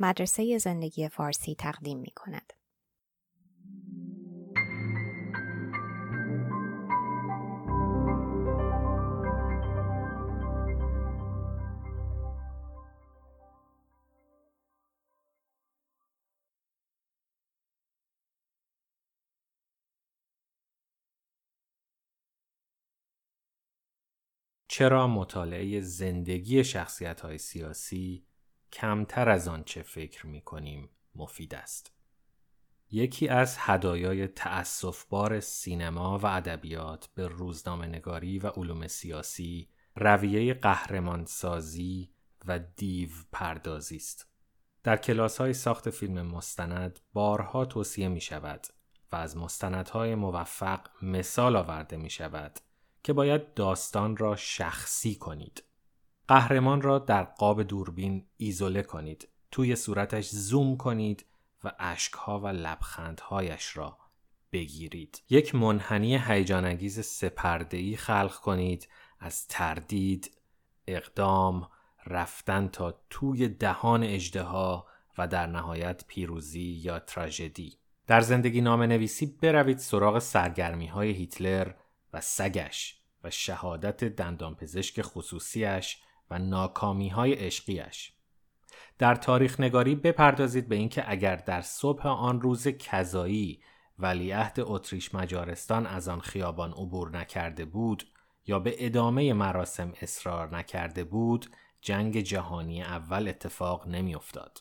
مدرسه زندگی فارسی تقدیم می کند. چرا مطالعه زندگی شخصیت های سیاسی کمتر از آنچه فکر می کنیم مفید است؟ یکی از هدایای تأصفبار سینما و ادبیات به روزنامه نگاری و علوم سیاسی رویه قهرمانسازی و دیو پردازی است. در کلاس های ساخت فیلم مستند بارها توصیه می شود و از مستندهای موفق مثال آورده می شود که باید داستان را شخصی کنید. قهرمان را در قاب دوربین ایزوله کنید. توی صورتش زوم کنید و اشکها و لبخندهایش را بگیرید. یک منحنی هیجان انگیز سپرده‌ای خلق کنید از تردید، اقدام، رفتن تا توی دهان اجدها و در نهایت پیروزی یا تراژدی. در زندگی نام نویسی بروید سراغ سرگرمی های هیتلر و سگش و شهادت دندانپزشک خصوصیش و ناکامی های عشقیش. در تاریخ نگاری بپردازید به اینکه اگر در صبح آن روز کذایی ولیعهد اتریش مجارستان از آن خیابان عبور نکرده بود یا به ادامه مراسم اصرار نکرده بود جنگ جهانی اول اتفاق نمیافتاد.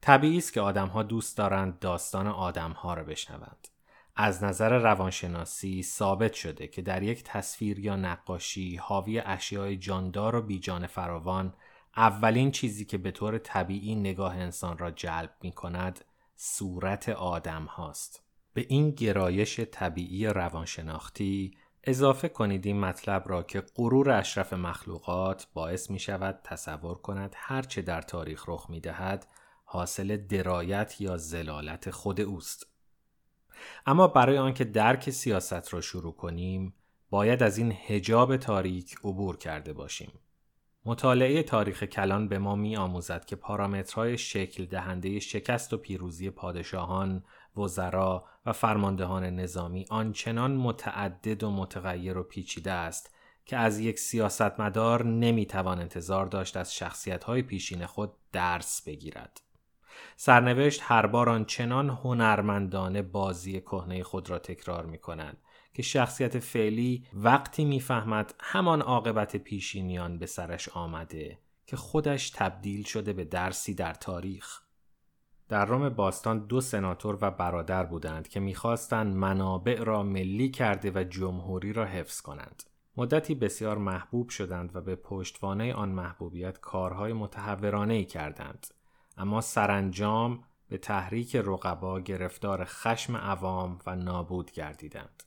طبیعی است که آدمها دوست دارند داستان آدمها را بشنوند. از نظر روانشناسی ثابت شده که در یک تصویر یا نقاشی حاوی اشیای جاندار و بیجان فراوان اولین چیزی که به طور طبیعی نگاه انسان را جلب می کند صورت آدم هاست. به این گرایش طبیعی روانشناختی اضافه کنید این مطلب را که غرور اشرف مخلوقات باعث می شود تصور کند هرچه در تاریخ رخ می دهد حاصل درایت یا زلالت خود اوست. اما برای آنکه درک سیاست را شروع کنیم باید از این هجاب تاریک عبور کرده باشیم. مطالعه تاریخ کلان به ما می آموزد که پارامترهای شکل دهنده شکست و پیروزی پادشاهان، وزرا و فرماندهان نظامی آنچنان متعدد و متغیر و پیچیده است که از یک سیاستمدار نمی‌توان انتظار داشت از شخصیت‌های پیشین خود درس بگیرد. سرنوشت هر بار آنچنان هنرمندانه بازی کهنه خود را تکرار می کند که شخصیت فعلی وقتی می‌فهمد همان عاقبت پیشینیان به سرش آمده که خودش تبدیل شده به درسی در تاریخ در روم باستان دو سناتور و برادر بودند که می‌خواستند منابع را ملی کرده و جمهوری را حفظ کنند. مدتی بسیار محبوب شدند و به پشتوانه آن محبوبیت کارهای متحورانه ای کردند. اما سرانجام به تحریک رقبا گرفتار خشم عوام و نابود گردیدند.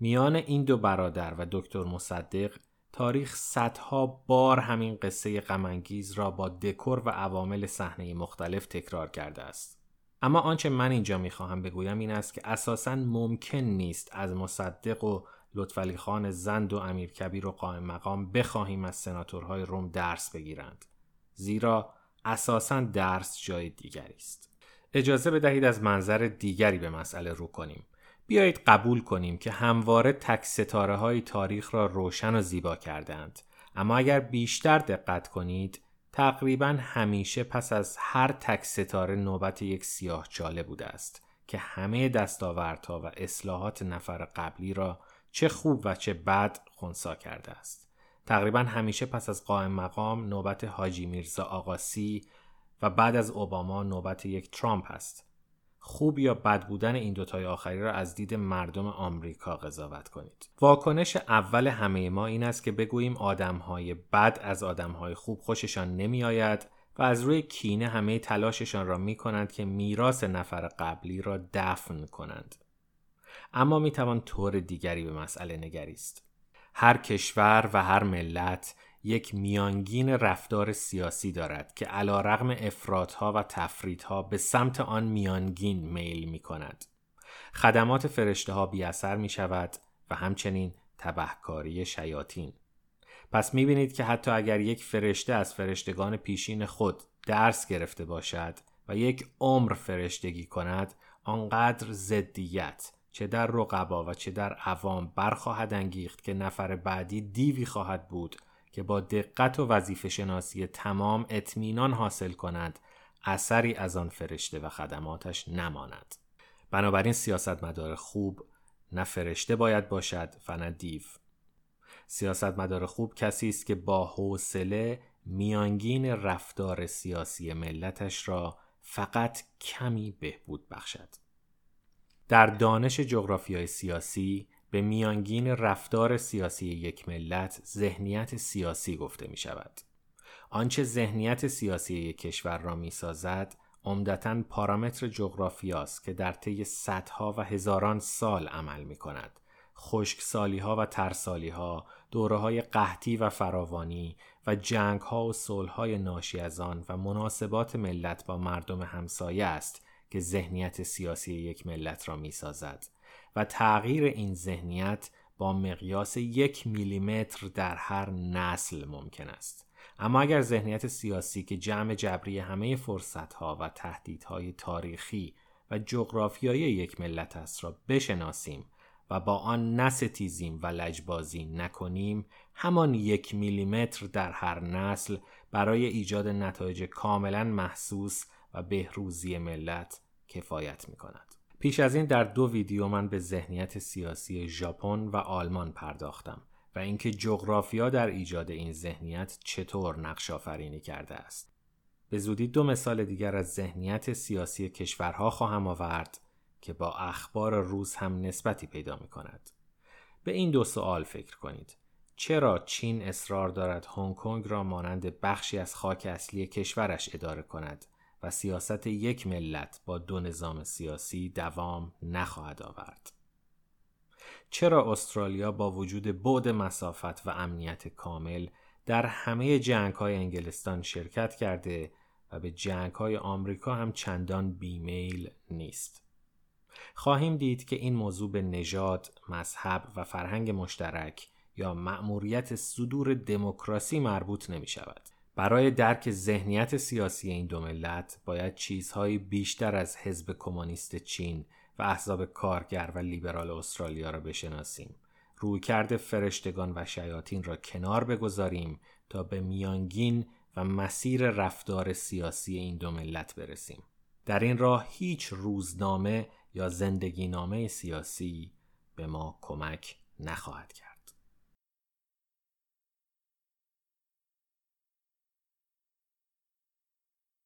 میان این دو برادر و دکتر مصدق تاریخ صدها بار همین قصه غمانگیز را با دکور و عوامل صحنه مختلف تکرار کرده است. اما آنچه من اینجا می‌خواهم بگویم این است که اساسا ممکن نیست از مصدق و لطفعلی خان زند و امیر کبیر و قائم مقام بخواهیم از سناتورهای روم درس بگیرند. زیرا اساسا درس جای دیگری است. اجازه بدهید از منظر دیگری به مسئله رو کنیم. بیایید قبول کنیم که همواره تک ستاره های تاریخ را روشن و زیبا کردند. اما اگر بیشتر دقت کنید تقریبا همیشه پس از هر تک ستاره نوبت یک سیاه چاله بوده است که همه دستاوردها و اصلاحات نفر قبلی را چه خوب و چه بد خونسا کرده است. تقریبا همیشه پس از قائم مقام نوبت حاجی میرزا آقاسی و بعد از اوباما نوبت یک ترامپ است. خوب یا بد بودن این دوتای آخری را از دید مردم آمریکا قضاوت کنید. واکنش اول همه ما این است که بگوییم آدمهای بد از آدمهای خوب خوششان نمی آید و از روی کینه همه تلاششان را می کنند که میراث نفر قبلی را دفن کنند. اما می توان طور دیگری به مسئله نگریست. هر کشور و هر ملت یک میانگین رفتار سیاسی دارد که علا رغم افرادها و تفریدها به سمت آن میانگین میل می کند. خدمات فرشته ها بی اثر می شود و همچنین تبهکاری شیاطین. پس می بینید که حتی اگر یک فرشته از فرشتگان پیشین خود درس گرفته باشد و یک عمر فرشتگی کند آنقدر زدیت چه در رقبا و چه در عوام برخواهد انگیخت که نفر بعدی دیوی خواهد بود که با دقت و وظیفه شناسی تمام اطمینان حاصل کند اثری از آن فرشته و خدماتش نماند. بنابراین سیاستمدار خوب نه فرشته باید باشد و نه دیو. سیاستمدار خوب کسی است که با حوصله میانگین رفتار سیاسی ملتش را فقط کمی بهبود بخشد. در دانش جغرافیای سیاسی به میانگین رفتار سیاسی یک ملت ذهنیت سیاسی گفته می شود. آنچه ذهنیت سیاسی یک کشور را می سازد عمدتا پارامتر جغرافیاست که در طی صدها و هزاران سال عمل می کند. خشکسالی ها و ترسالی ها، دوره های قحطی و فراوانی و جنگ ها و صلح های ناشی از آن و مناسبات ملت با مردم همسایه است که ذهنیت سیاسی یک ملت را می سازد و تغییر این ذهنیت با مقیاس یک میلیمتر در هر نسل ممکن است. اما اگر ذهنیت سیاسی که جمع جبری همه فرصتها و تهدیدهای تاریخی و جغرافیایی یک ملت است را بشناسیم و با آن نستیزیم و لجبازی نکنیم همان یک میلیمتر در هر نسل برای ایجاد نتایج کاملا محسوس و بهروزی ملت کفایت می کند. پیش از این در دو ویدیو من به ذهنیت سیاسی ژاپن و آلمان پرداختم و اینکه جغرافیا در ایجاد این ذهنیت چطور نقش آفرینی کرده است. به زودی دو مثال دیگر از ذهنیت سیاسی کشورها خواهم آورد که با اخبار روز هم نسبتی پیدا می کند. به این دو سوال فکر کنید. چرا چین اصرار دارد هنگ کنگ را مانند بخشی از خاک اصلی کشورش اداره کند و سیاست یک ملت با دو نظام سیاسی دوام نخواهد آورد؟ چرا استرالیا با وجود بعد مسافت و امنیت کامل در همه جنگ های انگلستان شرکت کرده و به جنگ های آمریکا هم چندان بیمیل نیست؟ خواهیم دید که این موضوع به نژاد، مذهب و فرهنگ مشترک یا مأموریت صدور دموکراسی مربوط نمی شود. برای درک ذهنیت سیاسی این دو ملت باید چیزهایی بیشتر از حزب کمونیست چین و احزاب کارگر و لیبرال استرالیا را بشناسیم. رویکرد فرشتگان و شیاطین را کنار بگذاریم تا به میانگین و مسیر رفتار سیاسی این دو ملت برسیم. در این راه هیچ روزنامه یا زندگی نامه سیاسی به ما کمک نخواهد کرد.